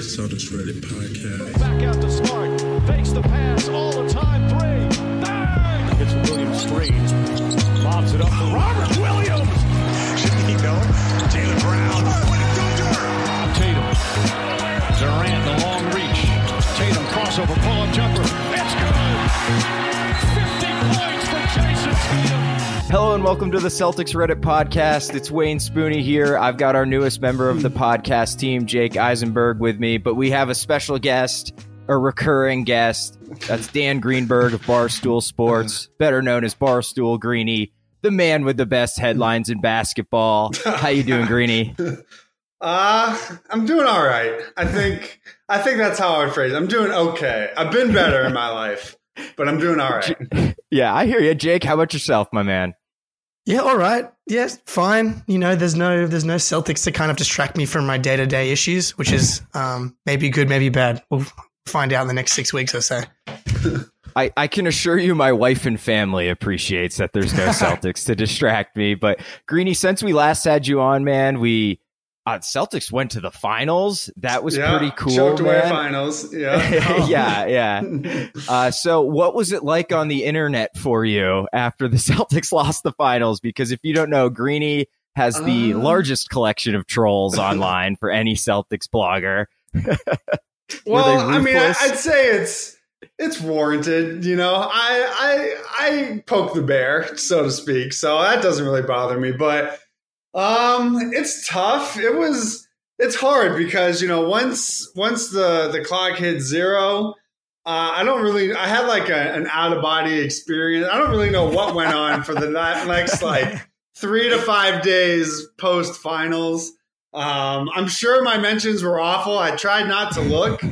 Celtics Reddit podcast. Back out to Smart. Fakes the pass all the time. Three. Bang! It's Williams three. Lobs it up for Robert Williams. Chiquito, Jaylen Brown. With a dunker Tatum. Durant, the long reach. Tatum crossover, pull up jumper. It's good. Hello and welcome to the Celtics Reddit podcast. It's Wayne Spooney here. I've got our newest member of the podcast team, Jake Eisenberg, with me, but we have a special guest, a recurring guest. That's Dan Greenberg of Barstool Sports, better known as Barstool Greeny, the man with the best headlines in basketball. How you doing, Greeny? Uh, I'm doing all right. I think I think that's how I would phrase it. I'm doing okay. I've been better in my life, but I'm doing all right. Yeah, I hear you, Jake. How about yourself, my man? Yeah, all right. Yes, fine. You know, there's no there's no Celtics to kind of distract me from my day to day issues, which is um, maybe good, maybe bad. We'll find out in the next six weeks or so. I, I can assure you my wife and family appreciates that there's no Celtics to distract me. But Greeny, since we last had you on, man, we uh, Celtics went to the finals. That was Yeah, pretty cool. Choked away man. finals. Yeah. yeah, yeah. Uh, so, what was it like on the internet for you after the Celtics lost the finals? Because if you don't know, Greeny has the Uh. largest collection of trolls online for any Celtics blogger. well, I mean, I, I'd say it's it's warranted. You know, I I I poke the bear, so to speak. So that doesn't really bother me. But um, it's tough. It was it's hard because you know once once the the clock hit zero. Uh, I don't really. I had like a, an out of body experience. I don't really know what went on for the next like three to five days post finals. Um, I'm sure my mentions were awful. I tried not to look.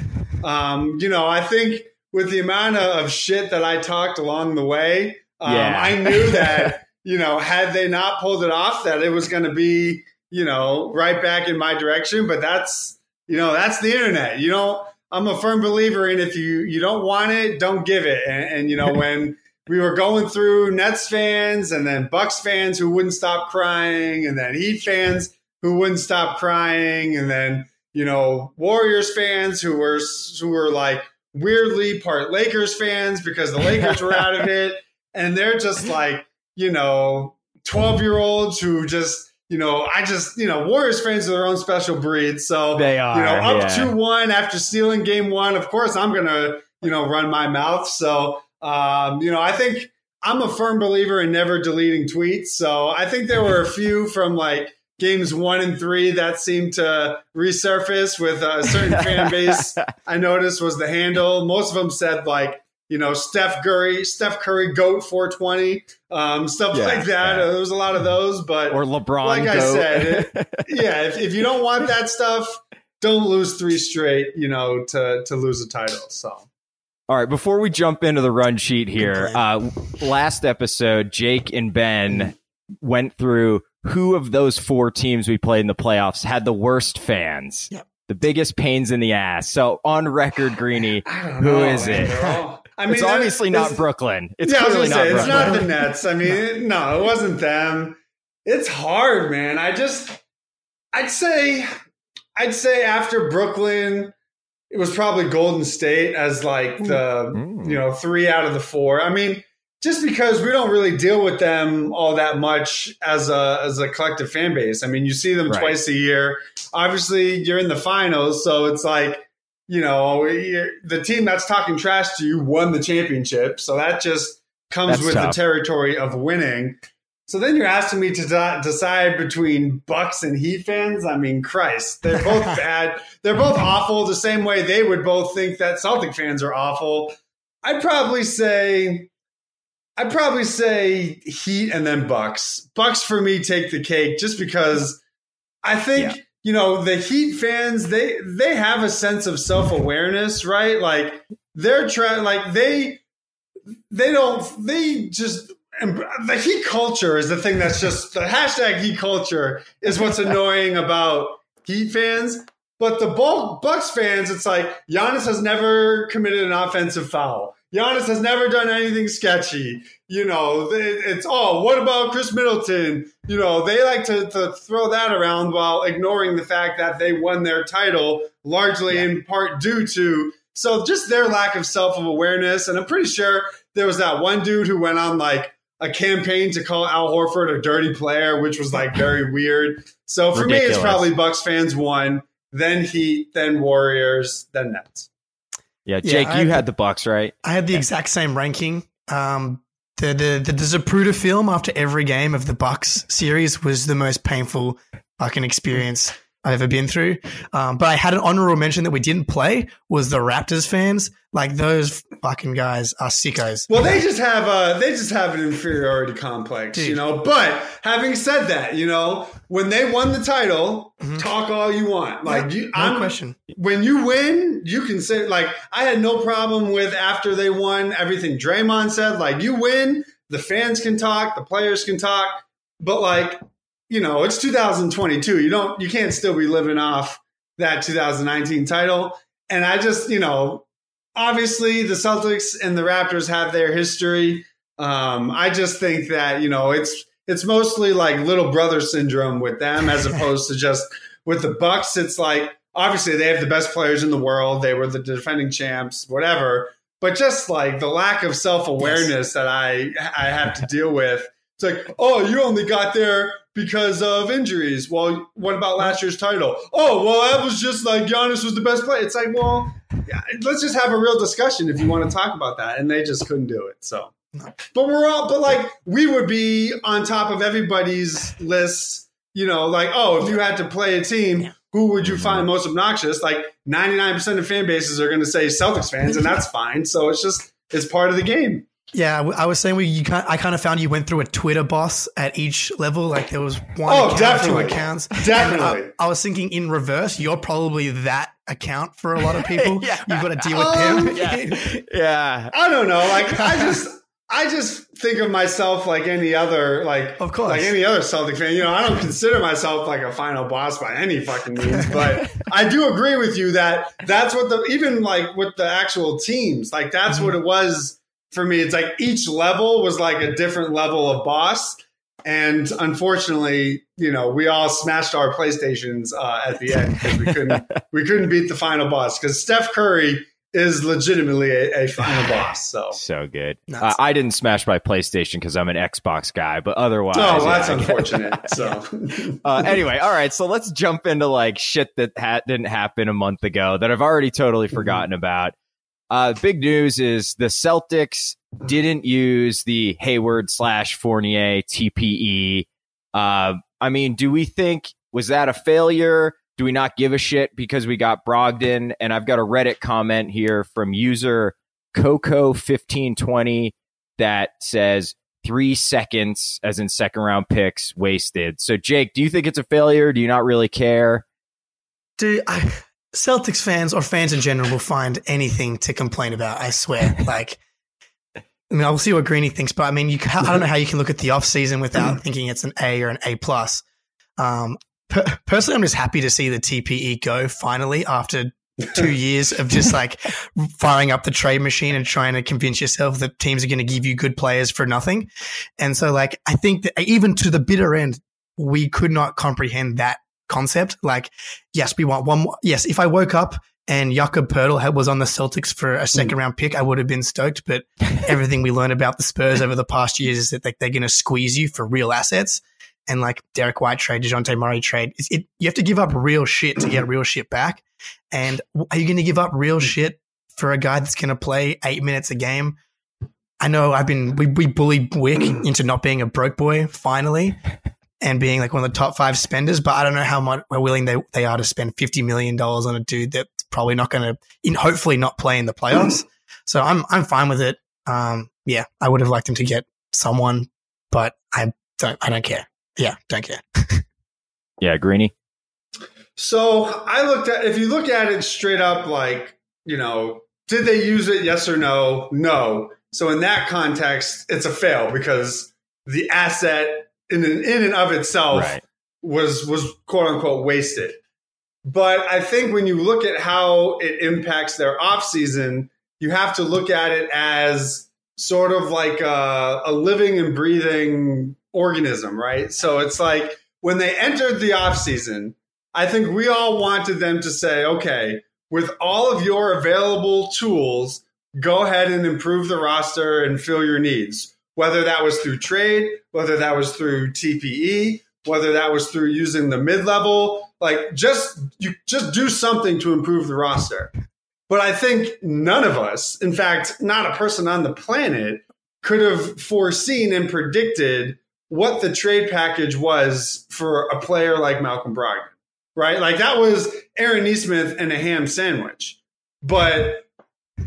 Um, you know, I think with the amount of, of shit that I talked along the way, um, Yeah. I knew that you know had they not pulled it off, that it was going to be you know right back in my direction. But that's you know that's the internet. You don't. I'm a firm believer in if you you don't want it, don't give it. And, and you know when we were going through Nets fans and then Bucks fans who wouldn't stop crying, and then Heat fans who wouldn't stop crying, and then you know Warriors fans who were who were like weirdly part Lakers fans because the Lakers were out of it, and they're just like you know twelve year olds who just. You know, I just, you know, Warriors fans are their own special breed. So, They are, you know, up yeah. 2 1 after stealing game one, of course, I'm going to, you know, run my mouth. So, um, you know, I think I'm a firm believer in never deleting tweets. So I think there were a few from like games one and three that seemed to resurface with a certain fan base. I noticed was the handle. Most of them said like, you know, Steph Curry, Steph Curry, goat 420, um, stuff Yeah, like that. yeah. There was a lot of those, but Or LeBron. like I said, it, yeah, if, if you don't want that stuff, don't lose three straight, you know, to to lose a title. So All right, before we jump into the run sheet here, uh, last episode, Jake and Ben went through who of those four teams we played in the playoffs had the worst fans, Yep. the biggest pains in the ass. So on record, Greeny, I don't Who know. is man. it? They're all- I mean, it's obviously not Brooklyn. It's yeah, I was gonna say, not it's Brooklyn. not the Nets. I mean, it- no, it wasn't them. It's hard, man. I just, I'd say, I'd say after Brooklyn, it was probably Golden State as like the Mm. you know three out of the four. I mean, just because we don't really deal with them all that much as a as a collective fan base. I mean, you see them Right. twice a year. Obviously, you're in the finals, so it's like you know the team that's talking trash to you won the championship, so that just comes That's with tough. the territory of winning. So then you're asking me to de- decide between Bucks and Heat fans. I mean, Christ, they're both bad. They're both awful. The same way they would both think that Celtic fans are awful. I'd probably say, I'd probably say Heat and then Bucks. Bucks for me take the cake just because I think Yeah. You know the Heat fans they they have a sense of self awareness, right? Like they're trying, like they they don't they just the heat culture is the thing that's just the hashtag heat culture is what's annoying about heat fans but the bulk bucks fans it's like Giannis has never committed an offensive foul Giannis has never done anything sketchy. You know, it's oh, what about Khris Middleton? You know, they like to, to throw that around while ignoring the fact that they won their title largely yeah. in part due to so just their lack of self awareness. And I'm pretty sure there was that one dude who went on like a campaign to call Al Horford a dirty player, which was like very weird. So for Ridiculous. me, it's probably Bucks fans one, then Heat, then Warriors, then Nets. Yeah, Jake, yeah, you had the, the Bucks, right? I had the exact same ranking. Um, the, the the the Zapruder film after every game of the Bucks series was the most painful fucking experience I've ever been through. Um, but I had an honorable mention that we didn't play was the Raptors fans. Like those fucking guys are sickos. Well, they just have a they just have an inferiority complex, Dude. you know. But having said that, you know, when they won the title, mm-hmm. talk all you want. Like you, no I'm, question. When you win, you can say like I had no problem with after they won everything Draymond said. Like you win, the fans can talk, the players can talk, but like you know, it's 2022. You don't, you can't still be living off that 2019 title. And I just, you know, obviously the Celtics and the Raptors have their history. Um, I just think that, you know, it's, it's mostly like little brother syndrome with them as opposed to just with the Bucks. It's like, obviously they have the best players in the world. They were the defending champs, whatever. But just like the lack of self awareness yes. that I, I have to deal with. It's like, oh, you only got there because of injuries. Well, what about last year's title? Oh, well, that was just like Giannis was the best player. It's like, well, yeah, let's just have a real discussion if you want to talk about that. And they just couldn't do it. So, but we're all, but like, we would be on top of everybody's list, you know, like, oh, if you had to play a team, who would you find most obnoxious? Like 99% of fan bases are going to say Celtics fans, and that's fine. So it's just, it's part of the game. Yeah, I was saying we. You kind, I kind of found you went through a Twitter boss at each level. Like there was one. Oh, account, definitely. Two accounts. Definitely. I, I, was thinking in reverse. You're probably that account for a lot of people. yeah. You've got to deal with um, them. yeah. yeah. I don't know. Like I just. I just think of myself like any other, like of course, like any other Celtic fan. You know, I don't consider myself like a final boss by any fucking means, but I do agree with you that that's what the even like with the actual teams, like that's mm-hmm. what it was for me, it's like each level was like a different level of boss. And unfortunately, you know, we all smashed our PlayStations uh, at the end because we couldn't we couldn't beat the final boss because Steph Curry is legitimately a, a final boss. So so good. Uh, I didn't smash my PlayStation because I'm an Xbox guy, but otherwise, oh, well, that's unfortunate. so uh, anyway, all right. So let's jump into like shit that ha- didn't happen a month ago that I've already totally mm-hmm. forgotten mm-hmm. about. Uh, big news is the Celtics didn't use the Hayward slash Fournier TPE. Uh, I mean, do we think was that a failure? Do we not give a shit because we got Brogdon? And I've got a Reddit comment here from user Coco1520 that says three seconds, as in second round picks, wasted. So, Jake, do you think it's a failure? Do you not really care? Do I Celtics fans or fans in general will find anything to complain about. I swear. like, I mean, I'll see what Greeny thinks, but I mean, you, I don't know how you can look at the off season without thinking it's an A or an A plus. Um, per- personally, I'm just happy to see the TPE go finally after two years of just like firing up the trade machine and trying to convince yourself that teams are going to give you good players for nothing. And so, like, I think that even to the bitter end, we could not comprehend that concept. Like, yes, we want one more. Yes, if I woke up and Jakob Poeltl was on the Celtics for a second mm. round pick, I would have been stoked. But everything we learned about the Spurs over the past years is that they, are going to squeeze you for real assets. And like Derrick White trade, DeJounte Murray trade, it, you have to give up real shit to get real shit back. And are you going to give up real shit for a guy that's going to play eight minutes a game? I know I've been, we, we bullied Wyc into not being a broke boy finally and being like one of the top five spenders, but I don't know how much how willing they, they are to spend fifty million dollars on a dude that's probably not going to, in hopefully not play in the playoffs. so I'm I'm fine with it. Um, yeah, I would have liked him to get someone, but I don't I don't care. Yeah, don't care. yeah, Greeny. So I looked at if you look at it straight up, like you know, did they use it? Yes or no? No. So in that context, it's a fail because the asset in in and of itself right. was was quote unquote wasted. But I think when you look at how it impacts their offseason, you have to look at it as sort of like a, a living and breathing organism, right? So it's like when they entered the offseason, I think we all wanted them to say, okay, with all of your available tools, go ahead and improve the roster and fill your needs. Whether that was through trade, whether that was through TPE, whether that was through using the mid level, like just you just do something to improve the roster. But I think none of us, in fact, not a person on the planet, could have foreseen and predicted what the trade package was for a player like Malcolm Brogdon, right? Like that was Aaron Nesmith and a ham sandwich. But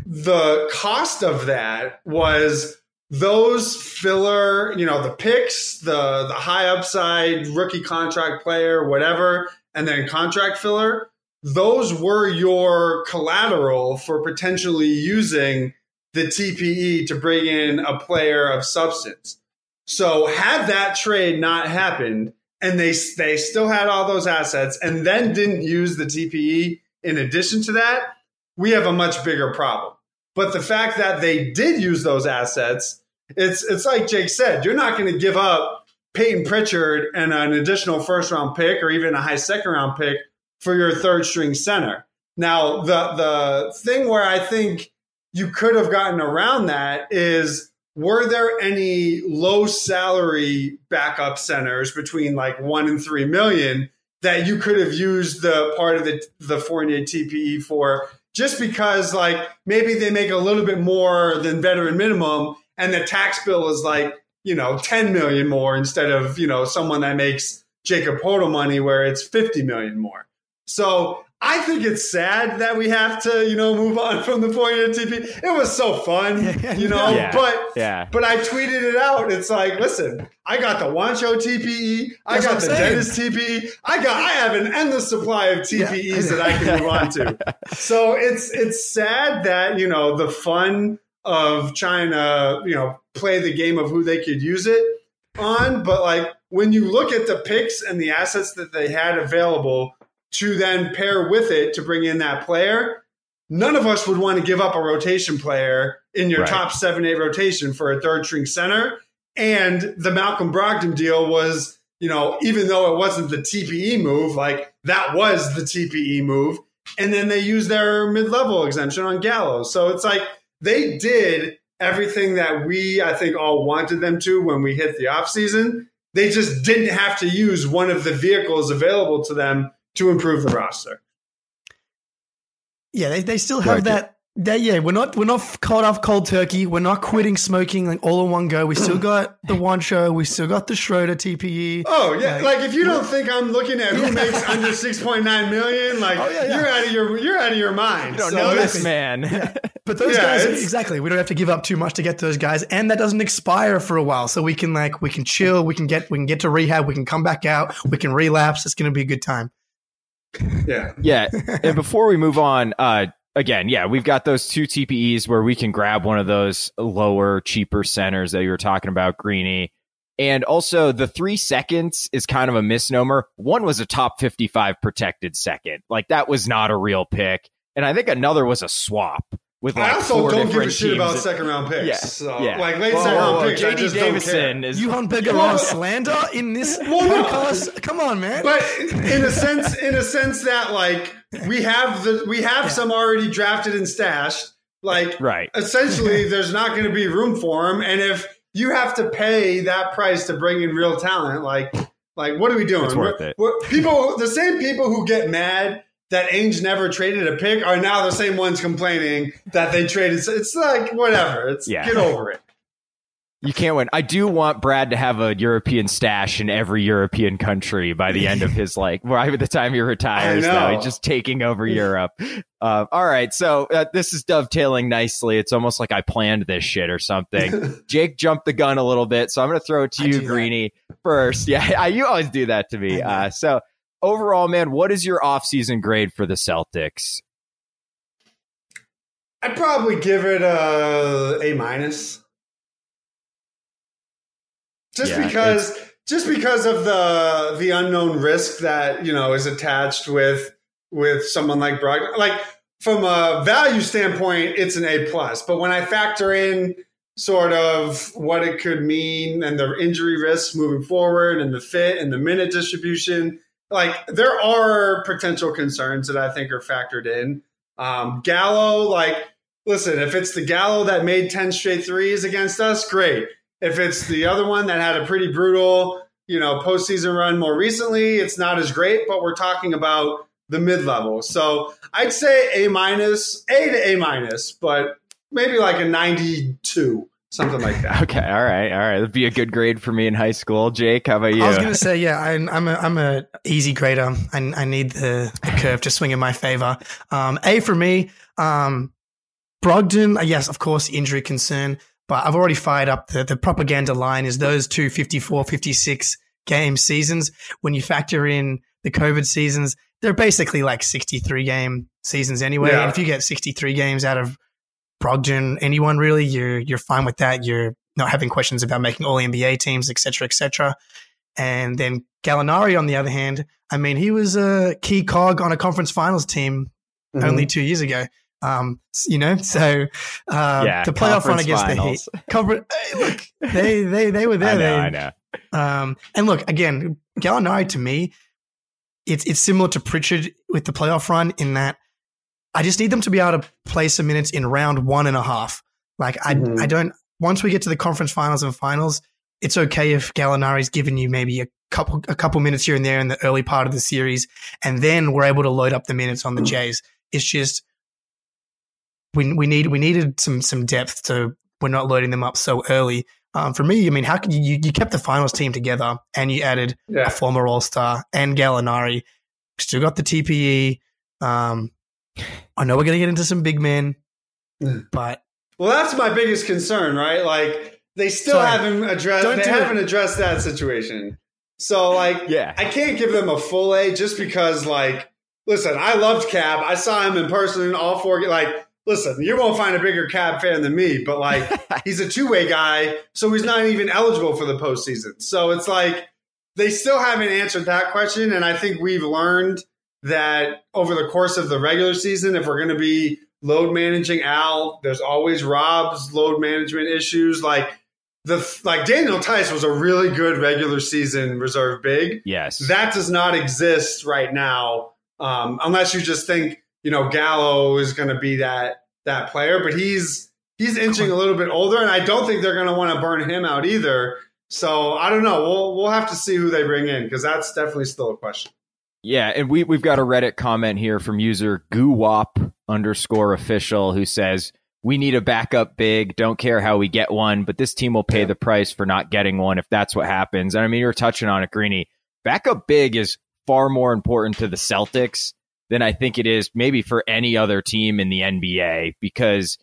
the cost of that was those filler, you know, the picks, the the high upside rookie contract player, whatever, and then contract filler, those were your collateral for potentially using the TPE to bring in a player of substance. So had that trade not happened and they they still had all those assets and then didn't use the TPE in addition to that, we have a much bigger problem. But the fact that they did use those assets, it's it's like Jake said, you're not going to give up Peyton Pritchard and an additional first round pick or even a high second round pick for your third string center. Now, the the thing where I think you could have gotten around that is were there any low salary backup centers between like one and three million that you could have used the part of the the Fournier TPE for just because like maybe they make a little bit more than veteran minimum and the tax bill is like you know 10 million more instead of you know someone that makes Jakob Poeltl money where it's 50 million more so I think it's sad that we have to, you know, move on from the Fournier TP. It was so fun, you know, Yeah. but Yeah. but I tweeted it out. It's like, listen, I got the Juancho TPE, I That's got the saying. Dennis TPE, I got I have an endless supply of TPEs that I can move on to. So it's it's sad that, you know, the fun of trying to, you know, play the game of who they could use it on, but like when you look at the picks and the assets that they had available to then pair with it to bring in that player, none of us would want to give up a rotation player in your Right. top seven, eight rotation for a third string center. And the Malcolm Brogdon deal was, you know, even though it wasn't the TPE move, like that was the TPE move. And then they used their mid level exemption on Gallows. So it's like they did everything that we, I think, all wanted them to when we hit the offseason. They just didn't have to use one of the vehicles available to them to improve the roster. Yeah, they, they still have Right. that. That yeah, we're not we're not caught off cold turkey. We're not quitting smoking like all in one go. We still got the Juancho. We still got the Schroeder TPE. Oh yeah, Like- like if you don't think I'm looking at who makes under six point nine million, like Oh, yeah, yeah. you're out of your you're out of your mind. You don't So know this man. But those Yeah, guys, it's- exactly. We don't have to give up too much to get those guys, and that doesn't expire for a while. So we can like we can chill. We can get we can get to rehab. We can come back out. We can relapse. It's going to be a good time. Yeah, Yeah. And before we move on, uh, again, yeah, we've got those two TPEs where we can grab one of those lower, cheaper centers that you were talking about, Greeny. And also, the three seconds is kind of a misnomer. One was a top 55 protected second. Like, that was not a real pick. And I think another was a swap with like I also four don't give a shit teams. about second round picks. Yeah, So yeah. like late Whoa, second whoa, round whoa, picks, I JD just don't Davison care. is Juhann Well- Begarin slander in this Well, no. podcast. Come on, man. But in a sense, in a sense that like we have the we have some already drafted and stashed. Like Right. essentially, there's not going to be room for them, and if you have to pay that price to bring in real talent, like like what are we doing? It's worth We're- it. we're- people, the same people who get mad that Ainge never traded a pick are now the same ones complaining that they traded. It's like whatever. It's Yeah. get over it. You can't win. I do want Brad to have a European stash in every European country by the end of his like by the time he retires. I Though he's just taking over Europe. Uh, all right, so uh, this is dovetailing nicely. It's almost like I planned this shit or something. Jake jumped the gun a little bit, so I'm going to throw it to I you. Greeny, first. Yeah, I, you always do that to me. Uh, so overall, man, what is your offseason grade for the Celtics? I'd probably give it a A minus. Just Yeah, because just because of the the unknown risk that, you know, is attached with with someone like Brogdon. Like from a value standpoint, it's an A plus. But when I factor in sort of what it could mean and the injury risks moving forward and the fit and the minute distribution, like there are potential concerns that I think are factored in. Um, Gallo, like, listen, if it's the Gallo that made 10 straight threes against us, great. If it's the other one that had a pretty brutal, you know, postseason run more recently, it's not as great, but we're talking about the mid level. So I'd say A minus, A to A minus, but maybe like a 92, something like that. Okay, all right, all right. That'd be a good grade for me in high school. Jake, how about you? I was gonna say, yeah, I, I'm a I'm a easy grader. I, I need the, the curve to swing in my favor. Um, a for me. Um, Brogdon, uh, yes, of course, injury concern, but I've already fired up the, the propaganda line is those two 54, 56 game seasons. When you factor in the COVID seasons, they're basically like 63 game seasons anyway. Yeah. And if you get 63 games out of Brogdon, anyone really, you're you're fine with that. You're not having questions about making all NBA teams, et cetera, et cetera. And then Gallinari, on the other hand, I mean, he was a key cog on a conference finals team Mm-hmm. only two years ago. Um, you know, so uh, Yeah, the playoff run against finals. the Heat, cover, hey, look, they they they were there. I know, they, I know. um, and look again, Gallinari to me, it's it's similar to Pritchard with the playoff run in that I just need them to be able to play some minutes in round one and a half. Like I Mhm. I don't once we get to the conference finals and finals, it's okay if Gallinari's given you maybe a couple a couple minutes here and there in the early part of the series, and then we're able to load up the minutes on the Jays. It's just we we need we needed some some depth to we're not loading them up so early. Um, for me, I mean, how can you you kept the finals team together and you added Yeah. a former All Star and Gallinari, still got the TPE. Um, I know we're gonna get into some big men, Mm. but Well, that's my biggest concern, right? Like they still Sorry. haven't addressed Don't they haven't addressed that situation. So like Yeah. I can't give them a full A just because like listen, I loved Cab. I saw him in person in all four like listen, you won't find a bigger Cab fan than me, but like he's a two-way guy, so he's not even eligible for the postseason. So it's like they still haven't answered that question, and I think we've learned that over the course of the regular season, if we're going to be load managing Al, there's always Rob's load management issues. Like the like Daniel Theis was a really good regular season reserve big. Yes. That does not exist right now, um, unless you just think you know Gallo is going to be that that player. But he's he's inching a little bit older, and I don't think they're going to want to burn him out either. So I don't know. We'll we'll have to see who they bring in because that's definitely still a question. Yeah, and we we've got a Reddit comment here from user Guwop underscore official who says we need a backup big. Don't care how we get one, but this team will pay the price for not getting one if that's what happens. And I mean, you're touching on it, Greeny. Backup big is far more important to the Celtics than I think it is maybe for any other team in the NBA because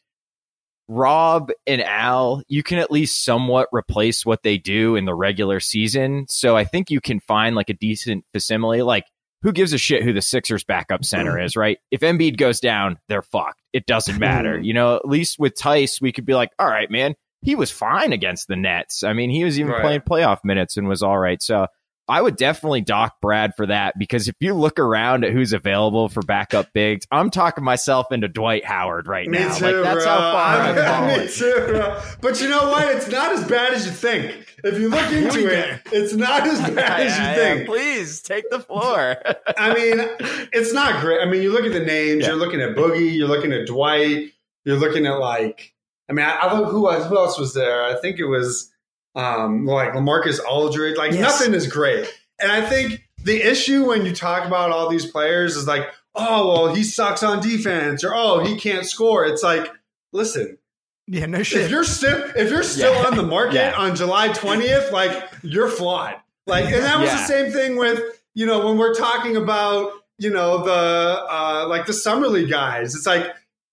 Rob and Al, you can at least somewhat replace what they do in the regular season. So I think you can find like a decent facsimile. Like, who gives a shit who the Sixers backup center mm. is, right? If Embiid goes down, they're fucked. It doesn't matter. You know, at least with Theis, we could be like, all right, man, he was fine against the Nets. I mean, he was even Right. playing playoff minutes and was all right. So I would definitely dock Brad for that because if you look around at who's available for backup bigs, I'm talking myself into Dwight Howard right Me now. too, like that's bro. how far I've Me too, bro. But you know what? It's not as bad as you think. If you look into it, it's not as bad as you Yeah, yeah, think. please take the floor. I mean, it's not great. I mean, you look at the names. Yeah. You're looking at Boogie. You're looking at Dwight. You're looking at like. I mean, I, I who was- who else was there? I think it was um, like Lamarcus Aldridge. Like Yes. nothing is great. And I think the issue when you talk about all these players is like, oh well, he sucks on defense, or oh he can't score. It's like, listen, yeah, no shit. if you're still if you're still Yeah. on the market Yeah. on July 20th, like you're flawed. Like, and that was Yeah. the same thing with you know when we're talking about you know the uh, like the summer league guys. It's like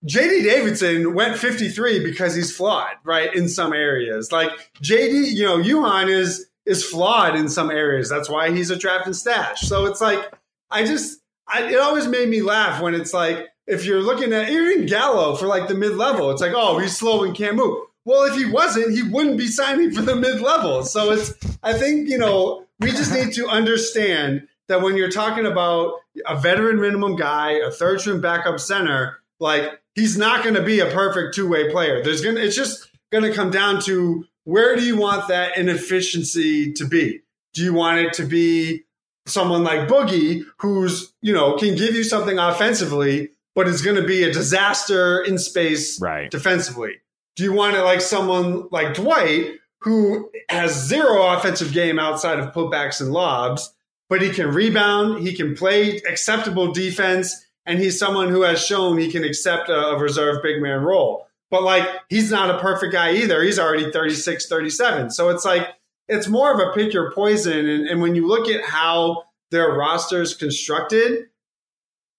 JD Davison went 53 because he's flawed, right? In some areas, like JD, you know, Juhann is is flawed in some areas. That's why he's a draft and stash. So it's like I just I, it always made me laugh when it's like if you're looking at even Gallo for like the mid level, it's like oh he's slow and can't move. Well, if he wasn't, he wouldn't be signing for the mid level. So it's I think you know we just need to understand that when you're talking about a veteran minimum guy, a third string backup center, like he's not going to be a perfect two way player. There's gonna it's just going to come down to where do you want that inefficiency to be? Do you want it to be someone like Boogie, who's you know can give you something offensively, but is going to be a disaster in space Right. defensively? Do you want it like someone like Dwight, who has zero offensive game outside of putbacks and lobs, but he can rebound, he can play acceptable defense, and he's someone who has shown he can accept a, a reserve big man role. But like he's not a perfect guy either. He's already 36, 37. So it's like it's more of a pick your poison. And, and when you look at how their roster is constructed,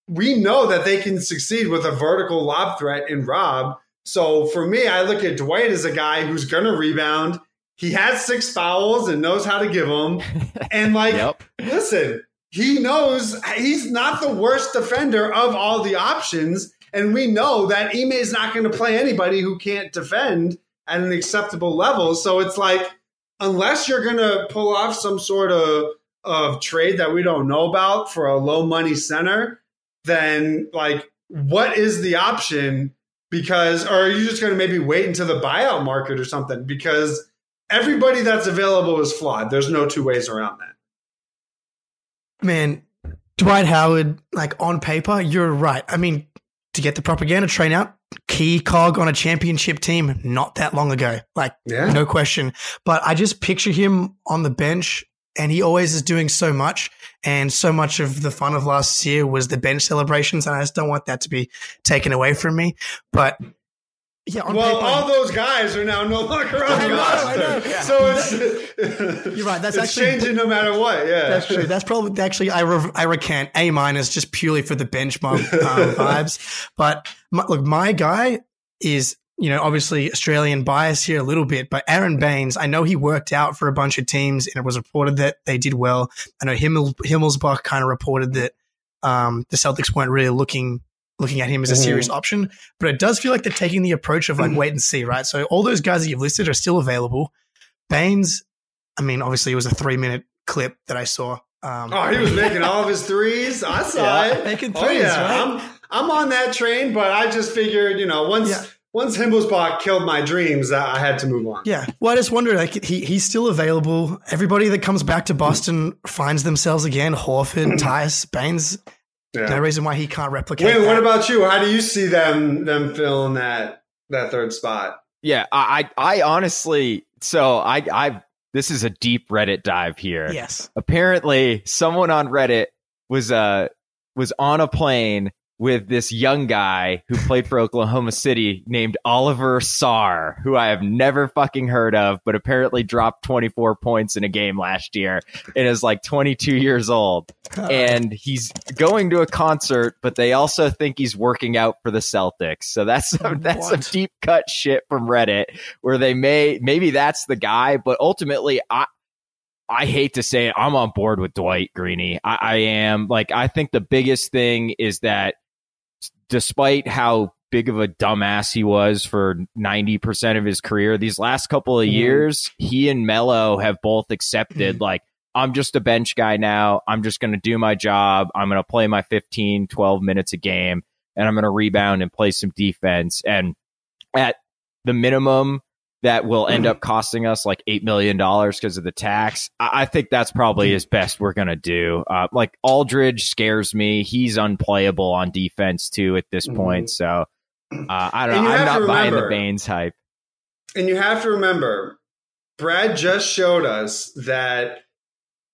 we know that they can succeed with a vertical lob threat in Rob. So for me, I look at Dwight as a guy who's going to rebound. He has six fouls and knows how to give them. And like, Yep. listen, he knows he's not the worst defender of all the options. And we know that Ime is not going to play anybody who can't defend at an acceptable level. So it's like, unless you're going to pull off some sort of, of trade that we don't know about for a low money center, then like, what is the option? Because, or are you just going to maybe wait until the buyout market or something? Because everybody that's available is flawed. There's no two ways around that. Man, Dwight Howard, like on paper, you're right. I mean, to get the propaganda train out, key cog on a championship team not that long ago. Like, Yeah. no question. But I just picture him on the bench and he always is doing so much. And so much of the fun of last year was the bench celebrations. And I just don't want that to be taken away from me. But yeah, well, all those guys are now no longer on the roster, know. so it's You're right, that's actually- changing no matter what. Yeah, That's true. That's probably actually I re- I recant A minus just purely for the benchmark um, vibes. But my, look, my guy is you know obviously Australian bias here a little bit, but Aron Baynes, I know he worked out for a bunch of teams, and it was reported that they did well. I know Himmel, Himmelsbach kind of reported that um, the Celtics weren't really looking looking at him as a mm-hmm. serious option, but it does feel like they're taking the approach of like mm-hmm. wait and see, right? So all those guys that you've listed are still available. Baynes, I mean, obviously it was a three minute clip that I saw. Um, Oh, he was making all of his threes. I saw Yeah, it. making Oh, threes, yeah. right? I'm I'm on that train, but I just figured, you know, once Yeah. once Himmelsbach killed my dreams, I I had to move on. Yeah. Well, I just wonder, like, he, he's still available. Everybody that comes back to mm-hmm. Boston finds themselves again. Horford, Theis, Baynes. Yeah. No reason why he can't replicate. Wayne, that. what about you? How do you see them them filling that that third spot? Yeah, I, I, I honestly, so I, I, this is a deep Reddit dive here. Yes. Apparently, someone on Reddit was, uh, was on a plane with this young guy who played for Oklahoma City named Olivier Sarr, who I have never fucking heard of, but apparently dropped 24 points in a game last year and is like 22 years old. And he's going to a concert, but they also think he's working out for the Celtics. So that's some, that's some deep cut shit from Reddit where they may maybe that's the guy, but ultimately I I hate to say it, I'm on board with Dwight Greeny. I, I am like I think the biggest thing is that despite how big of a dumbass he was for 90% of his career, these last couple of Mhm. years, he and Melo have both accepted like I'm just a bench guy now. I'm just going to do my job. I'm going to play my 15, 12 minutes a game and I'm going to rebound and play some defense. And at the minimum that will end up costing us like $8 million because of the tax, I, I think that's probably as best we're going to do. Uh, like Aldridge scares me. He's unplayable on defense too at this Mhm. point. So uh, I don't know. I'm not to buying the Baynes hype. And you have to remember, Brad just showed us that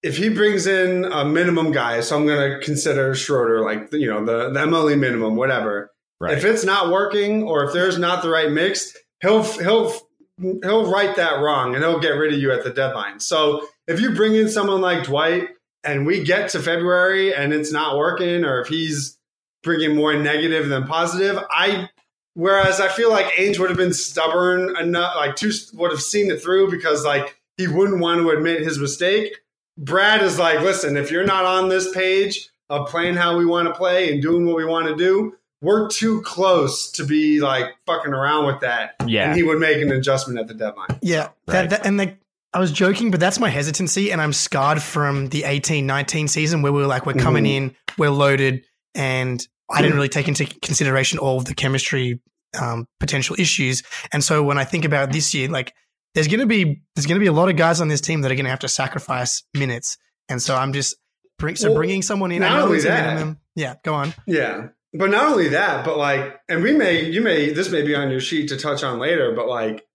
if he brings in a minimum guy, so I'm going to consider Schroeder like you know the the MLE minimum, whatever. Right. If it's not working or if there's not the right mix, he'll he'll he'll right that wrong and he'll get rid of you at the deadline. So if you bring in someone like Dwight and we get to February and it's not working, or if he's bringing more negative than positive, I whereas I feel like Ainge would have been stubborn enough, like too would have seen it through because like he wouldn't want to admit his mistake. Brad is like, listen, if you're not on this page of playing how we want to play and doing what we want to do, we're too close to be like fucking around with that. Yeah. And he would make an adjustment at the deadline. Yeah. Right. That, that, and the, I was joking, but that's my hesitancy. And I'm scarred from the 18 19 season where we were like, we're coming Mhm. in, we're loaded. And I didn't really take into consideration all of the chemistry um, potential issues. And so when I think about this year, like there's going to be there's going to be a lot of guys on this team that are going to have to sacrifice minutes. And so I'm just bring, so Well, bringing someone in. not only that- minimum. Yeah, go on. Yeah. But not only that, but like, and we may, you may, this may be on your sheet to touch on later, but like,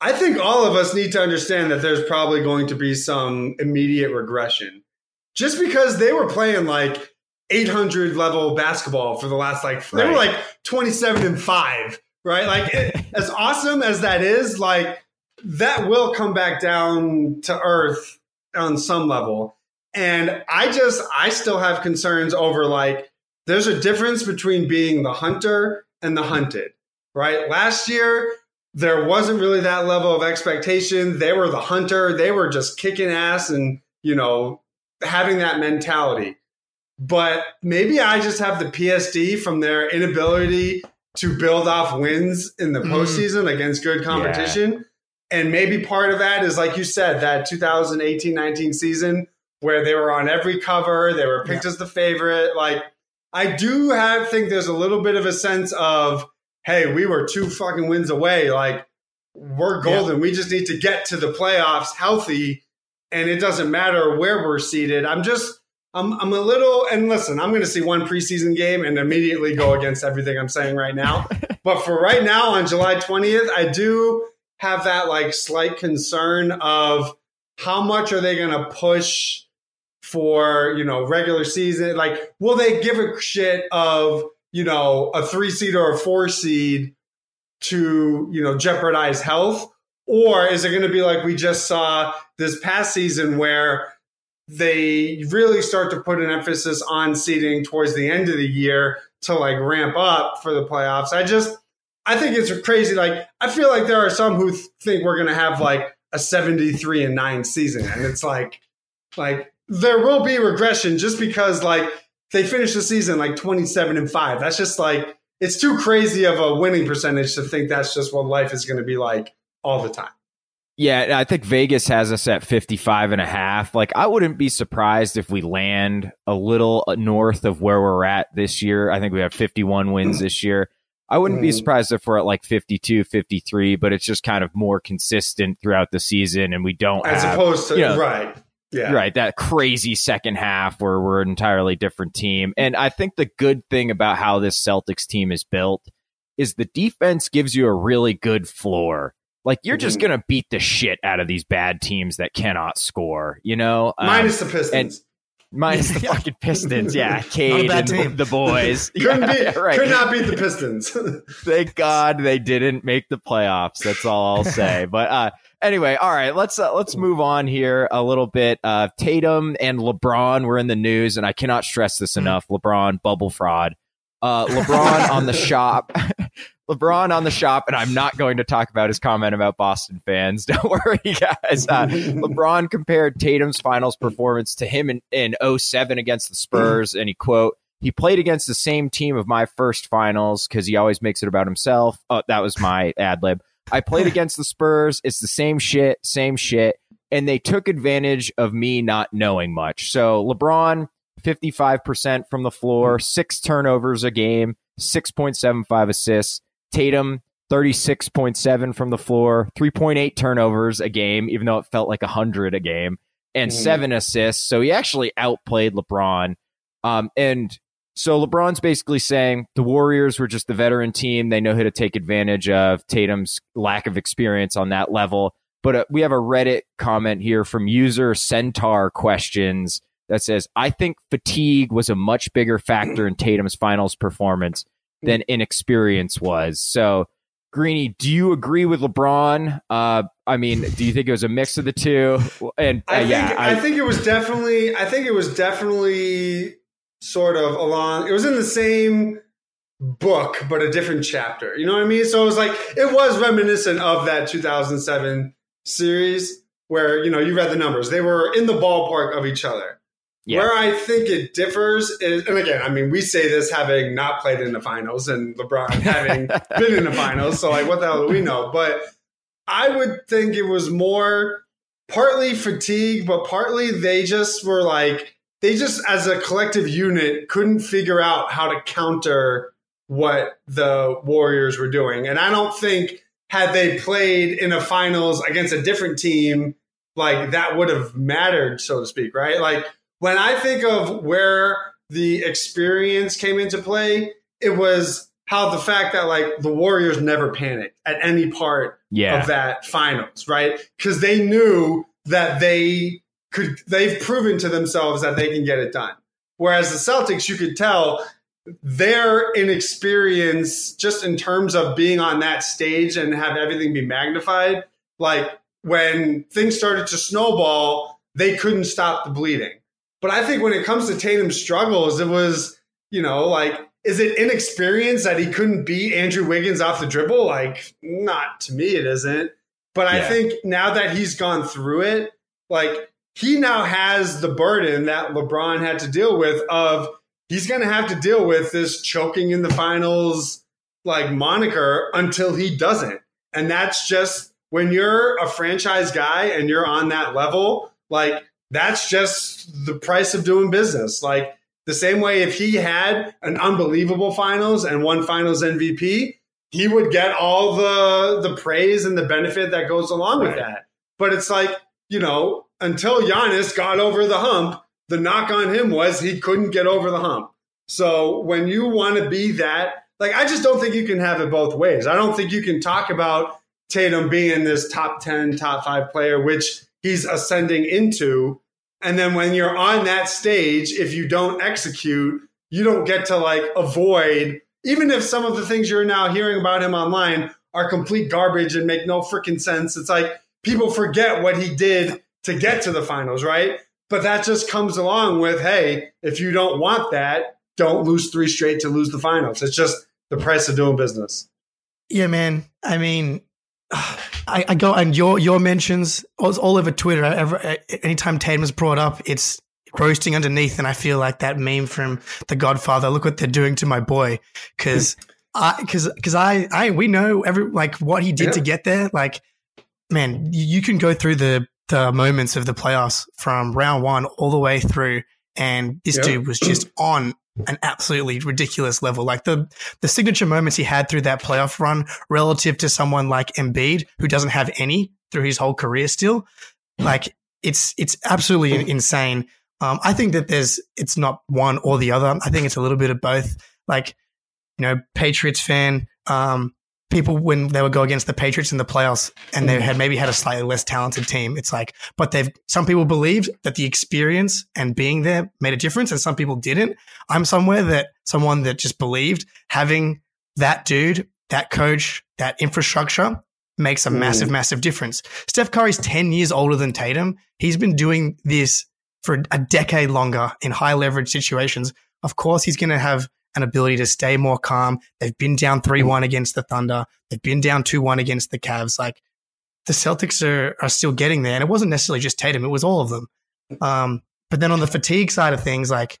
I think all of us need to understand that there's probably going to be some immediate regression just because they were playing like 800 level basketball for the last like, they were like 27 and five, right? Like, it, as awesome as that is, like, that will come back down to earth on some level. And I just, I still have concerns over like, there's a difference between being the hunter and the hunted, right? Last year, there wasn't really that level of expectation. They were the hunter, they were just kicking ass and, you know, having that mentality. But maybe I just have the PSD from their inability to build off wins in the Mm. postseason against good competition. And maybe part of that is, like you said, that 2018 19 season where they were on every cover, they were picked as the favorite. Like, I do have think there's a little bit of a sense of, hey, we were two fucking wins away. Like, we're golden. We just need to get to the playoffs healthy, and it doesn't matter where we're seated. I'm just, I'm, I'm a little, and listen, I'm going to see one preseason game and immediately go against everything I'm saying right now. but for right now, on July 20th, I do have that like slight concern of how much are they going to push for you know regular season like will they give a shit of you know a three seed or a four seed to you know jeopardize health? Or is it going to be like we just saw this past season where they really start to put an emphasis on seeding towards the end of the year to like ramp up for the playoffs? I just i think it's crazy like i feel like there are some who th- think we're going to have like a 73 and 9 season and it's like like there will be regression just because like they finished the season like 27 and 5 that's just like it's too crazy of a winning percentage to think that's just what life is going to be like all the time Yeah, I think Vegas has us at 55 and a half. Like I wouldn't be surprised if we land a little north of where we're at this year. I think we have 51 wins this year. I wouldn't be Mhm. surprised if we're at like 52, 53, but it's just kind of more consistent throughout the season and we don't as have opposed to yeah. right yeah Right, that crazy second half where we're an entirely different team. And I think the good thing about how this Celtics team is built is the defense gives you a really good floor. Like you're just Mhm. going to beat the shit out of these bad teams that cannot score, you know? Um, minus the pistons minus the Yeah. fucking Pistons. Yeah, Cade and team. the boys. couldn't Yeah, beat right. could not beat the pistons Thank God they didn't make the playoffs. That's all I'll say. But uh, anyway, all right, let's uh, let's move on here a little bit. Uh, Tatum and LeBron were in the news, and I cannot stress this enough. LeBron bubble fraud. Uh, LeBron on the shop. LeBron on the shop, and I'm not going to talk about his comment about Boston fans. Don't worry, guys. Uh, LeBron compared Tatum's finals performance to him in, in 07 against the Spurs, and he quote, he played against the same team of my first finals because he always makes it about himself. Oh, that was my ad lib. I played against the Spurs. It's the same shit, same shit. And they took advantage of me not knowing much. So LeBron, 55% from the floor, six turnovers a game, 6.75 assists. Tatum, 36.7 from the floor, 3.8 turnovers a game, even though it felt like 100 a game, and Mhm. seven assists. So he actually outplayed LeBron. Um, and so LeBron's basically saying the Warriors were just the veteran team. They know how to take advantage of Tatum's lack of experience on that level. But uh, we have a Reddit comment here from user Centaur questions that says, I think fatigue was a much bigger factor in Tatum's finals performance than inexperience was. So, Greeny, do you agree with LeBron? Uh, I mean, do you think it was a mix of the two? And uh, I think yeah, I, think it was definitely I think it was definitely sort of along it was in the same book but a different chapter. You know what I mean? So it was like it was reminiscent of that 2007 series where, you know, you read the numbers. They were in the ballpark of each other. Yeah. Where I think it differs is, and again, I mean, we say this having not played in the finals and LeBron having been in the finals. So, like, what the hell do we know? But I would think it was more partly fatigue, but partly they just were like they just as a collective unit couldn't figure out how to counter what the Warriors were doing. And I don't think had they played in a finals against a different team, like that would have mattered, so to speak, right? Like when I think of where the experience came into play, it was how the fact that like the Warriors never panicked at any part Yeah. of that finals, right? Because they knew that they could, they've proven to themselves that they can get it done. Whereas the Celtics, you could tell their inexperience just in terms of being on that stage and have everything be magnified. Like when things started to snowball, they couldn't stop the bleeding. But I think when it comes to Tatum's struggles, it was, you know, like, is it inexperience that he couldn't beat Andrew Wiggins off the dribble? Like, not to me, it isn't. But I think now that he's gone through it, like, he now has the burden that LeBron had to deal with of he's going to have to deal with this choking in the finals like moniker until he doesn't. And that's just when you're a franchise guy and you're on that level, like that's just the price of doing business. Like the same way if he had an unbelievable finals and won finals MVP, he would get all the the praise and the benefit that goes along with that. But it's like, you know, until Giannis got over the hump, the knock on him was he couldn't get over the hump. So when you want to be that, like I just don't think you can have it both ways. I don't think you can talk about Tatum being this top 10, top 5 player which he's ascending into and then when you're on that stage if you don't execute, you don't get to like avoid even if some of the things you're now hearing about him online are complete garbage and make no freaking sense. It's like people forget what he did to get to the finals, right? But that just comes along with, hey, if you don't want that, don't lose three straight to lose the finals. It's just the price of doing business. Yeah, man. I mean, I, I go and your your mentions all, all over Twitter. Ever, anytime is brought up, it's roasting underneath, and I feel like that meme from The Godfather. Look what they're doing to my boy, because I because because I I we know every like what he did Yeah. to get there. Like, man, you, you can go through the the moments of the playoffs from round one all the way through, and this Yeah. dude was just on an absolutely ridiculous level. Like the the signature moments he had through that playoff run relative to someone like Embiid, who doesn't have any through his whole career still. Like it's it's absolutely insane. Um, I think that there's it's not one or the other. I think it's a little bit of both. Like you know, Patriots fan. Um, people when they would go against the Patriots in the playoffs and they had maybe had a slightly less talented team. It's like, but they've some people believed that the experience and being there made a difference, and some people didn't. I'm somewhere that someone that just believed having that dude, that coach, that infrastructure makes a massive, mm. massive difference. Steph Curry's 10 years older than Tatum. He's been doing this for a decade longer in high leverage situations. Of course, he's going to have an ability to stay more calm. They've been down 3 1 against the Thunder. They've been down 2 1 against the Cavs. Like the Celtics are, are still getting there. And it wasn't necessarily just Tatum, it was all of them. Um, but then on the fatigue side of things, like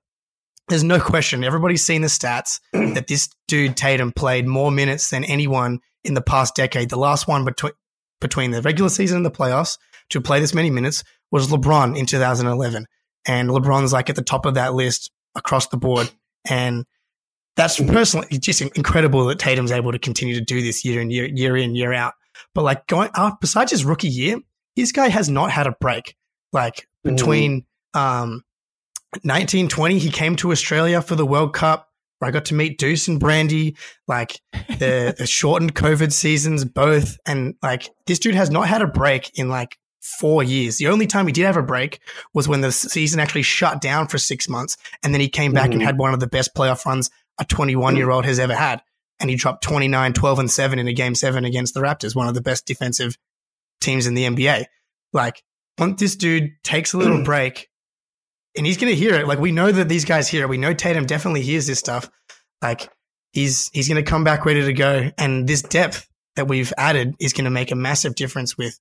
there's no question. Everybody's seen the stats that this dude Tatum played more minutes than anyone in the past decade. The last one between between the regular season and the playoffs to play this many minutes was LeBron in 2011, and LeBron's like at the top of that list across the board. And that's personally just incredible that Tatum's able to continue to do this year in year year in year out. But like going uh, besides his rookie year, this guy has not had a break. Like between um, 1920, he came to Australia for the World Cup. Where I got to meet Deuce and Brandy, like the, the shortened COVID seasons, both. And like this dude has not had a break in like four years. The only time he did have a break was when the season actually shut down for six months. And then he came back and Mhm. had one of the best playoff runs a 21 year old has ever had. And he dropped 29, 12, and 7 in a game seven against the Raptors, one of the best defensive teams in the NBA. Like, once this dude takes a little break, and he's going to hear it. Like, we know that these guys hear it. We know Tatum definitely hears this stuff. Like, he's he's going to come back ready to go. And this depth that we've added is going to make a massive difference with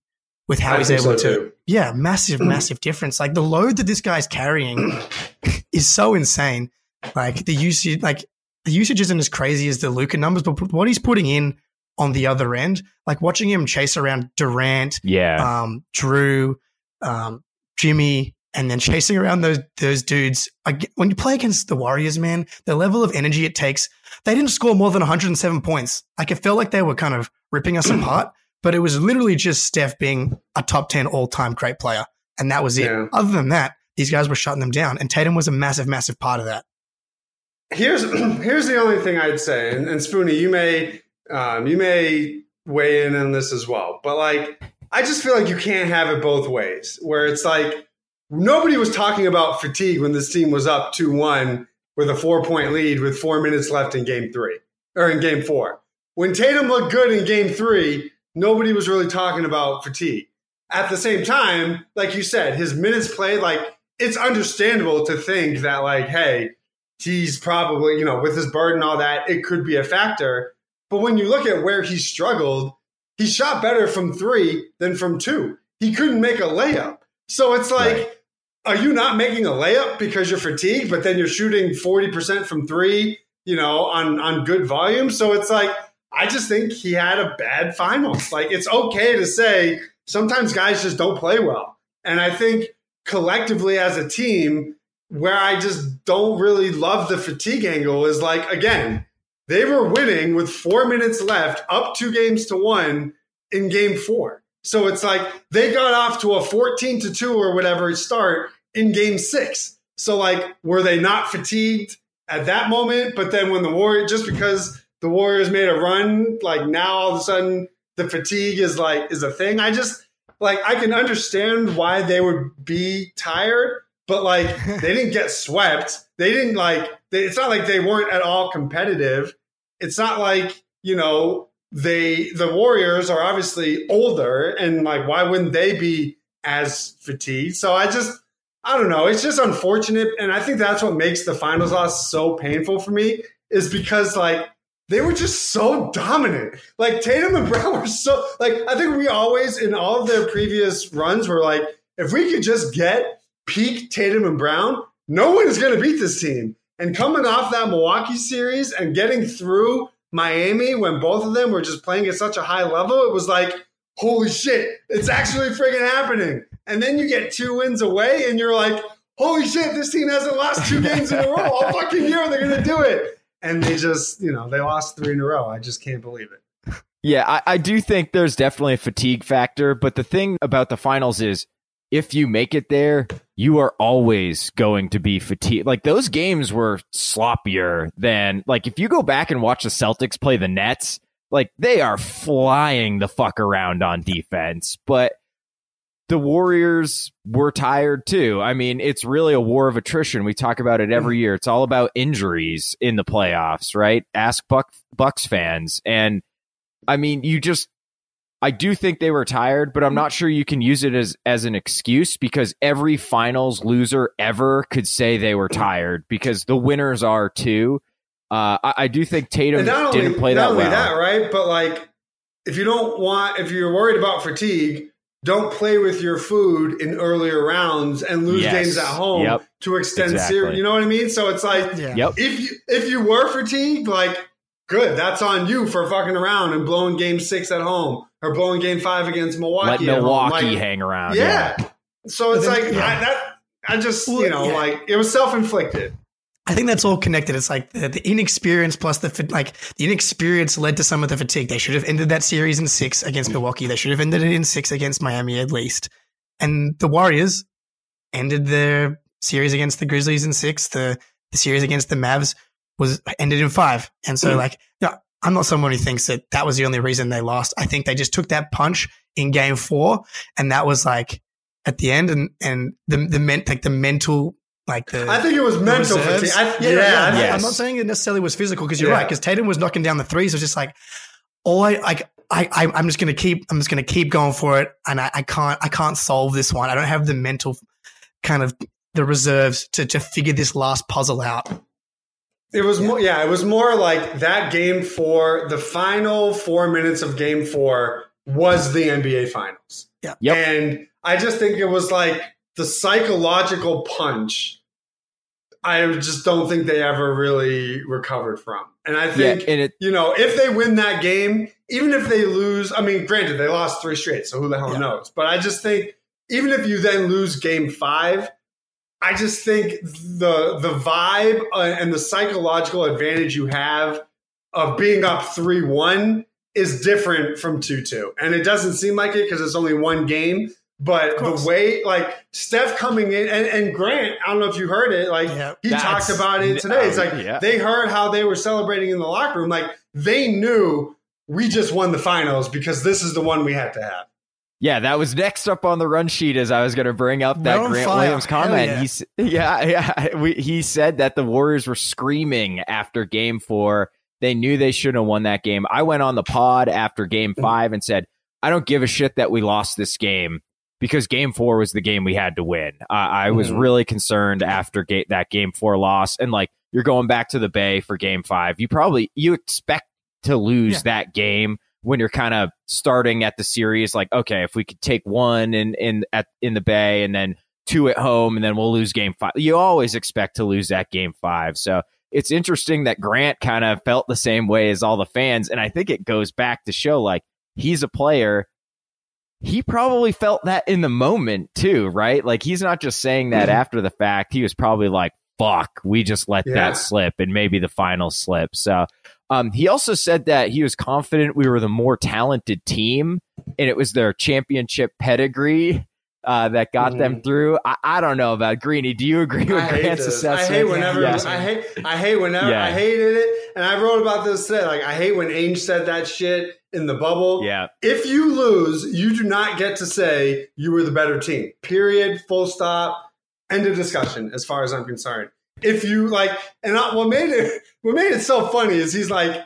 with how I he's able so, to. too. Yeah, massive, massive difference. Like the load that this guy's carrying is so insane. Like the usage, like the usage isn't as crazy as the Luka numbers, but what he's putting in on the other end, like watching him chase around Durant, Yeah. um, Jrue, um, Jimmy, and then chasing around those those dudes. When you play against the Warriors, man, the level of energy it takes. They didn't score more than 107 points. Like it felt like they were kind of ripping us apart, but it was literally just Steph being a top 10 all time great player, and that was it. Yeah. Other than that, these guys were shutting them down, and Tatum was a massive, massive part of that. Here's here's the only thing I'd say, and, and Spoonie, you may um, you may weigh in on this as well, but like I just feel like you can't have it both ways. Where it's like nobody was talking about fatigue when this team was up two one with a four point lead with four minutes left in game three or in game four. When Tatum looked good in game three, nobody was really talking about fatigue. At the same time, like you said, his minutes played, like it's understandable to think that, like, hey, he's probably, you know, with his burden, all that, it could be a factor. But when you look at where he struggled, he shot better from three than from two. He couldn't make a layup. So it's like, right. are you not making a layup because you're fatigued, but then you're shooting 40% from three, you know, on, on good volume? So it's like, I just think he had a bad finals. Like, it's okay to say sometimes guys just don't play well. And I think collectively as a team, where I just don't really love the fatigue angle is like, again, they were winning with four minutes left, up two games to one in game four. So it's like they got off to a 14 to 2 or whatever start in game six. So, like, were they not fatigued at that moment? But then when the Warriors, just because the Warriors made a run, like now all of a sudden the fatigue is like, is a thing. I just, like, I can understand why they would be tired, but like, they didn't get swept. They didn't like, they, it's not like they weren't at all competitive it's not like, you know, they the Warriors are obviously older and like why wouldn't they be as fatigued? So I just I don't know. It's just unfortunate and I think that's what makes the finals loss so painful for me is because like they were just so dominant. Like Tatum and Brown were so like I think we always in all of their previous runs were like if we could just get peak Tatum and Brown, no one is going to beat this team. And coming off that Milwaukee series and getting through Miami when both of them were just playing at such a high level, it was like, holy shit, it's actually friggin' happening. And then you get two wins away and you're like, holy shit, this team hasn't lost two games in a row all fucking year. They're going to do it. And they just, you know, they lost three in a row. I just can't believe it. Yeah, I, I do think there's definitely a fatigue factor. But the thing about the finals is if you make it there, you are always going to be fatigued. Like those games were sloppier than like if you go back and watch the Celtics play the Nets, like they are flying the fuck around on defense. But the Warriors were tired too. I mean, it's really a war of attrition. We talk about it every year. It's all about injuries in the playoffs, right? Ask Buck Bucks fans. And I mean, you just I do think they were tired, but I'm not sure you can use it as as an excuse because every finals loser ever could say they were tired because the winners are too. Uh, I, I, do think Tatum only, didn't play that well. Not only that, right? But like, if you don't want, if you're worried about fatigue, don't play with your food in earlier rounds and lose yes. games at home yep. to extend exactly. series. You know what I mean? So it's like, Yeah. Yep. if you if you were fatigued, like good, that's on you for fucking around and blowing game six at home or blowing game five against Milwaukee. Let. Milwaukee Like, hang around. yeah. So it's then- like yeah. I, that. I just you know yeah. like it was self inflicted. I think that's all connected. It's like the, the inexperience plus the like the inexperience led to some of the fatigue. They should have ended that series in six against Milwaukee. They should have ended it in six against Miami at least. And the Warriors ended their series against the Grizzlies in six. The the series against the Mavs was ended in five. And so hmm. like, yeah, I'm not someone who thinks that that was the only reason they lost. I think they just took that punch in game four, and that was like at the end, and and the the men, like the mental like the I think it was mental fatigue. I, yeah, yeah, yeah, Yes. I'm not saying it necessarily was physical because you're Yeah. right. Because Tatum was knocking down the threes. It was just like, all I like, I, I I'm just gonna keep, I'm just gonna keep going for it, and I, I can't, I can't solve this one. I don't have the mental kind of the reserves to to figure this last puzzle out. It was more, yeah, it was more like that game four, the final four minutes of game four was the NBA finals. Yeah. Yep. And I just think it was like the psychological punch. I just don't think they ever really recovered from. And I Yeah, think, and it you know, if they win that game, even if they lose, I mean, granted, they lost three straight, so who the hell Yeah. knows? But I just think even if you then lose game five, I just think the the vibe uh, and the psychological advantage you have of being up three one is different from two two, and it doesn't seem like it because it's only one game. But the way, like Steph coming in, and, and Grant, I don't know if you heard it, like Yeah. he talked about it today. It's like yeah. they heard how they were celebrating in the locker room, like they knew we just won the finals because this is the one we had to have. Yeah, that was next up on the run sheet as I was going to bring up that Grant fire. Williams comment. yeah. He's yeah, yeah. We, he said that the Warriors were screaming after game four. They knew they shouldn't have won that game. I went on the pod after game five and said, I don't give a shit that we lost this game because game four was the game we had to win. Uh, I was Mhm. really concerned after ga- that game four loss. And like, you're going back to the Bay for game five. You probably, you expect to lose Yeah. that game when you're kind of starting at the series like okay if we could take one in in at in the bay and then two at home and then we'll lose game 5 you always expect to lose that game 5 so it's interesting that Grant kind of felt the same way as all the fans. And I think it goes back to show like he's a player. He probably felt that in the moment too right? Like he's not just saying that mm-hmm. after the fact. He was probably like fuck we just let Yeah. that slip and maybe the final slip. So um, he also said that he was confident we were the more talented team, and it was their championship pedigree uh, that got them through. I, I don't know about Greeny. Do you agree with Mm-hmm. I Grant's assessment? I hate whenever Yeah. I hate I hate whenever Yeah. I hated it, and I wrote about this today. Like I hate when Ainge said that shit in the bubble. Yeah. If you lose, you do not get to say you were the better team. Period. Full stop. End of discussion. As far as I'm concerned. If you like, and I, what made it what made it so funny is he's like.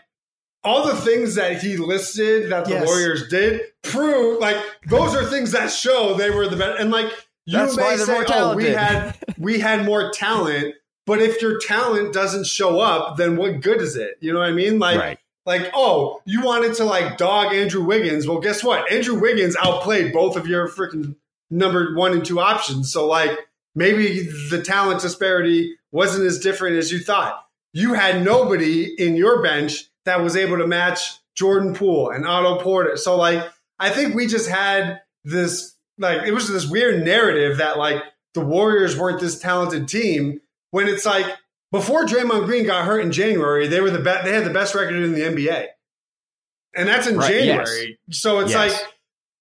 All the things that he listed that the Yes. Warriors did prove like those are things that show they were the best. And like you That's may say, "Oh, we had we had more talent," but if your talent doesn't show up, then what good is it? You know what I mean? Like, Right. like, oh, you wanted to like dog Andrew Wiggins. Well, guess what? Andrew Wiggins outplayed both of your freaking number one and two options. So like maybe the talent disparity wasn't as different as you thought. You had nobody in your bench that was able to match Jordan Poole and Otto Porter. So like I think we just had this like it was this weird narrative that like the Warriors weren't this talented team when it's like before Draymond Green got hurt in January, they were the best. They had the best record in the NBA, and that's in Right, January. So it's Yes. like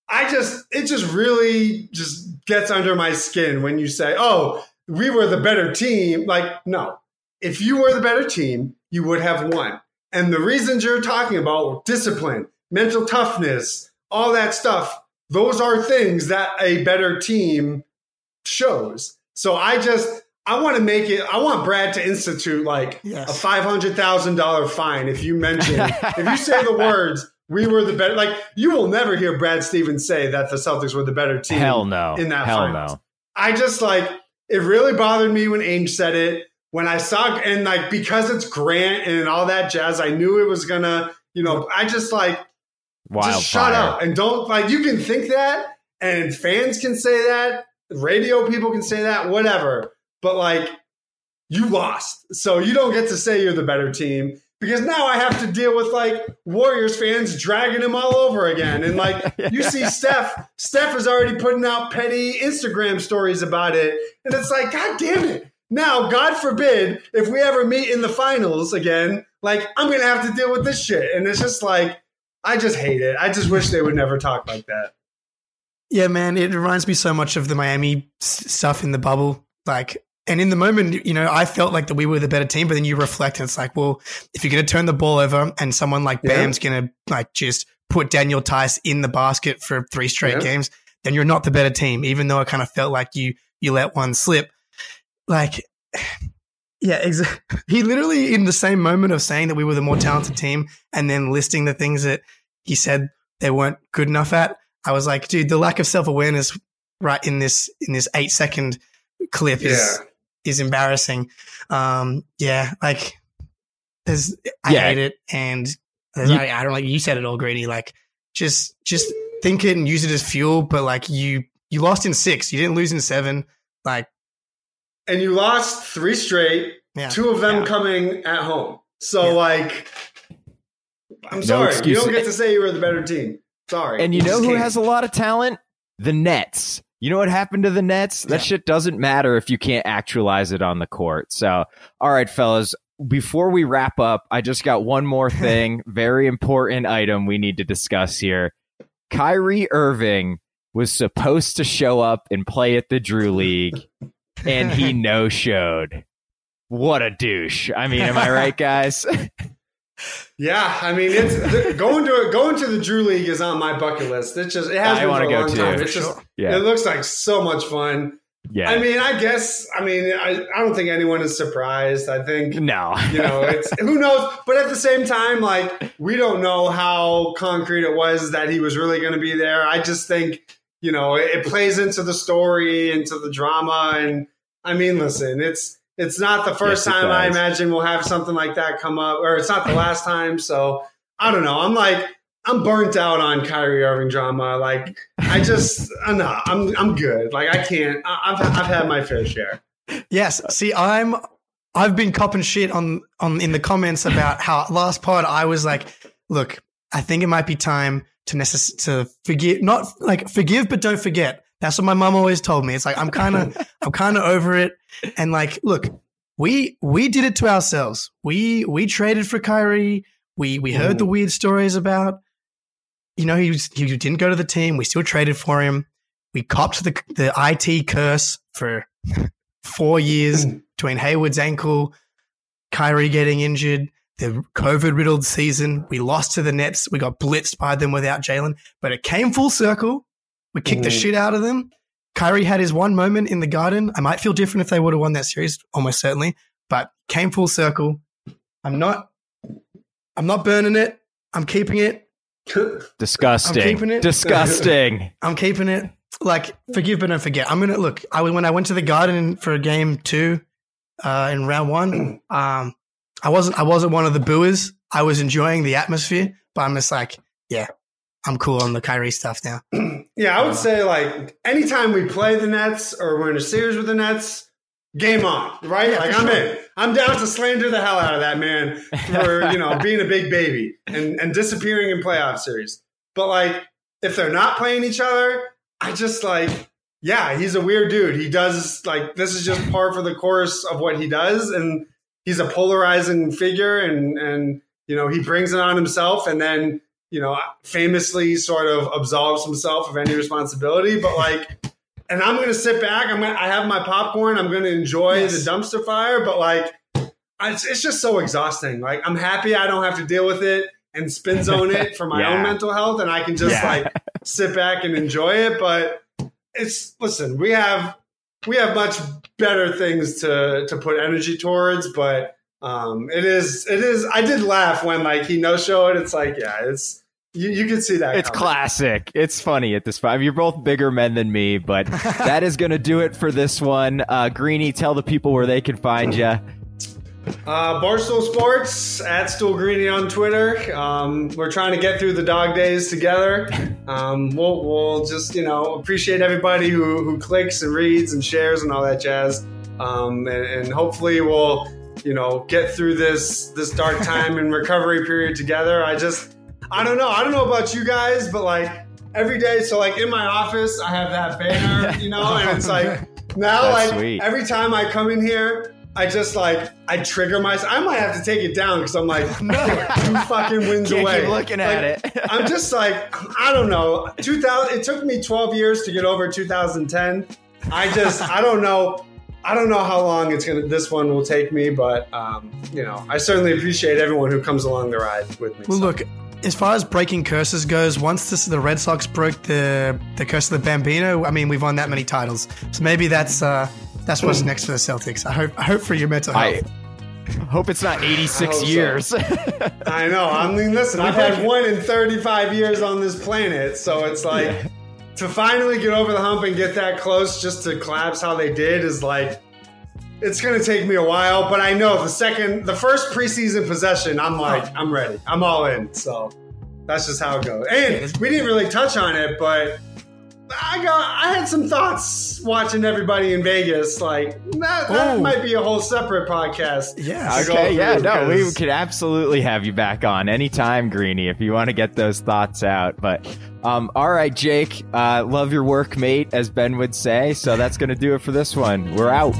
I just it just really just gets under my skin when you say, "Oh, we were the better team." Like, no, if you were the better team, you would have won. And the reasons you're talking about discipline, mental toughness, all that stuff, those are things that a better team shows. So I just I want to make it I want Brad to institute like Yes. a five hundred thousand dollar fine if you mention if you say the words we were the better like you will never hear Brad Stevens say that the Celtics were the better team. Hell no. in that Hell finals. no. I just like it really bothered me when Ainge said it. When I saw and like because it's Grant and all that jazz, I knew it was gonna, you know, I just like Wildfire. just shut up and don't like you can think that and fans can say that, radio people can say that, whatever. But like you lost. So you don't get to say you're the better team because now I have to deal with like Warriors fans dragging him all over again. And like you see Steph, Steph is already putting out petty Instagram stories about it. And it's like, God damn it. Now, God forbid, if we ever meet in the finals again, like I'm gonna have to deal with this shit. And it's just like, I just hate it. I just wish they would never talk like that. Yeah, man, it reminds me so much of the Miami stuff in the bubble. Like, and in the moment, you know, I felt like that we were the better team, but then you reflect and it's like, well, if you're going to turn the ball over and someone like Yeah. Bam's going to like just put Daniel Theis in the basket for three straight Yeah. games, then you're not the better team, even though I kind of felt like you, you let one slip. Like, yeah, exactly. He literally, in the same moment of saying that we were the more talented team and then listing the things that he said they weren't good enough at, I was like, dude, the lack of self awareness right in this in this eight second clip is is embarrassing. Um, yeah, like there's I Yeah. hate it, and You- I, I don't like you said it all, Greeny. Like just just think it and use it as fuel, but like you you lost in six, you didn't lose in seven. Like And you lost three straight, yeah, two of them Yeah. coming at home. So Yeah. like I'm No sorry. excuse. You don't get to say you were the better team. Sorry. And you know who can't. has a lot of talent? The Nets. You know what happened to the Nets? That Yeah. shit doesn't matter if you can't actualize it on the court. So, all right, fellas, before we wrap up, I just got one more thing, very important item we need to discuss here. Kyrie Irving was supposed to show up and play at the Drew League, and he no showed. What a douche. I mean, am I right, guys? Yeah, I mean, it's the, going to going to the Drew League is on my bucket list. It just it has I been for a go long too. time. For It's just Yeah. it looks like so much fun. Yeah. I mean, I guess I mean I, I don't think anyone is surprised. I think no. you know it's who knows, but at the same time, like we don't know how concrete it was that he was really going to be there. I just think you know it, it plays into the story, into the drama, and I mean, listen, it's it's not the first Yes, it time I imagine we'll have something like that come up, or it's not the last time. So I don't know. I'm like I'm burnt out on Kyrie Irving drama. Like I just uh, I'm not. I'm I'm good. Like I can't. I, I've I've had my fair share. Yes. See, I'm I've been copping shit on on in the comments about how last pod I was like, look, I think it might be time to necess- to forgive, not like forgive, but don't forget. That's what my mom always told me. It's like I'm kind of I'm kind of over it, and like, look, we we did it to ourselves. We we traded for Kyrie. We we heard the mm. weird stories about, you know, he was, he didn't go to the team. We still traded for him. We copped the the IT curse for four years mm. between Hayward's ankle, Kyrie getting injured, the COVID riddled season. We lost to the Nets. We got blitzed by them without Jaylen, but it came full circle. We kicked the Mhm. shit out of them. Kyrie had his one moment in the garden. I might feel different if they would have won that series, almost certainly, but came full circle. I'm not, I'm not burning it. I'm keeping it. Disgusting. I'm keeping it. Disgusting. I'm keeping it. Like, forgive but don't forget. I'm gonna look. I when I went to the Garden for a game two, uh, in round one, um, I wasn't I wasn't one of the booers. I was enjoying the atmosphere, but I'm just like, yeah, I'm cool on the Kyrie stuff now. Yeah, I would say like anytime we play the Nets or we're in a series with the Nets, game on, right? Yeah, like I'm sure. in. I'm down to slander the hell out of that man for you know being a big baby and and disappearing in playoff series. But like if they're not playing each other, I just like yeah, he's a weird dude. He does like this is just par for the course of what he does, and he's a polarizing figure, and and you know he brings it on himself, and then you know famously sort of absolves himself of any responsibility. But like, and I'm gonna sit back. I'm gonna I have my popcorn. I'm gonna enjoy Yes. the dumpster fire, but like. I- It's, it's just so exhausting. Like I'm happy I don't have to deal with it and spin zone it for my Yeah. own mental health, and I can just Yeah. like sit back and enjoy it. But it's listen, we have we have much better things to to put energy towards, but um it is it is I did laugh when like he no showed. It's like, yeah, it's you, you can see that. It's coming. classic. It's funny at this point. You're both bigger men than me, but that is going to do it for this one. Uh, Greeny, tell the people where they can find you. Uh, Barstool Sports at Stool Greeny on Twitter. Um, we're trying to get through the dog days together. Um, we'll, we'll just you know appreciate everybody who, who clicks and reads and shares and all that jazz. Um, and, and hopefully we'll you know get through this this dark time and recovery period together. I just I don't know. I don't know about you guys, but like every day. So like in my office, I have that banner, you know, and it's like now That's like sweet. every time I come in here. I just like I trigger myself. I might have to take it down because I'm like two fucking wins Can't away. keep looking at Like, it. I'm just like I don't know. 2000. It took me 12 years to get over 2010. I just I don't know. I don't know how long it's gonna. This one will take me, but um, you know, I certainly appreciate everyone who comes along the ride with me. Well, So, look, as far as breaking curses goes, once this, the Red Sox broke the the curse of the Bambino, I mean, we've won that many titles, so maybe that's uh, that's what's next for the Celtics. I hope I hope for your mental health. I hope it's not 86 I hope so. years. I know. I mean, listen, I've had one in 35 years on this planet, so it's like to finally get over the hump and get that close just to collapse how they did is like it's going to take me a while, but I know the second, the first preseason possession, I'm like, I'm ready. I'm all in. So that's just how it goes. And we didn't really touch on it, but I got I had some thoughts watching everybody in Vegas. Like that, that might be a whole separate podcast. Yeah. Okay, yeah, through, no, we could absolutely have you back on anytime, Greeny, if you want to get those thoughts out. But um, all right, Jake, uh, love your work, mate, as Ben would say. So that's going to do it for this one. We're out.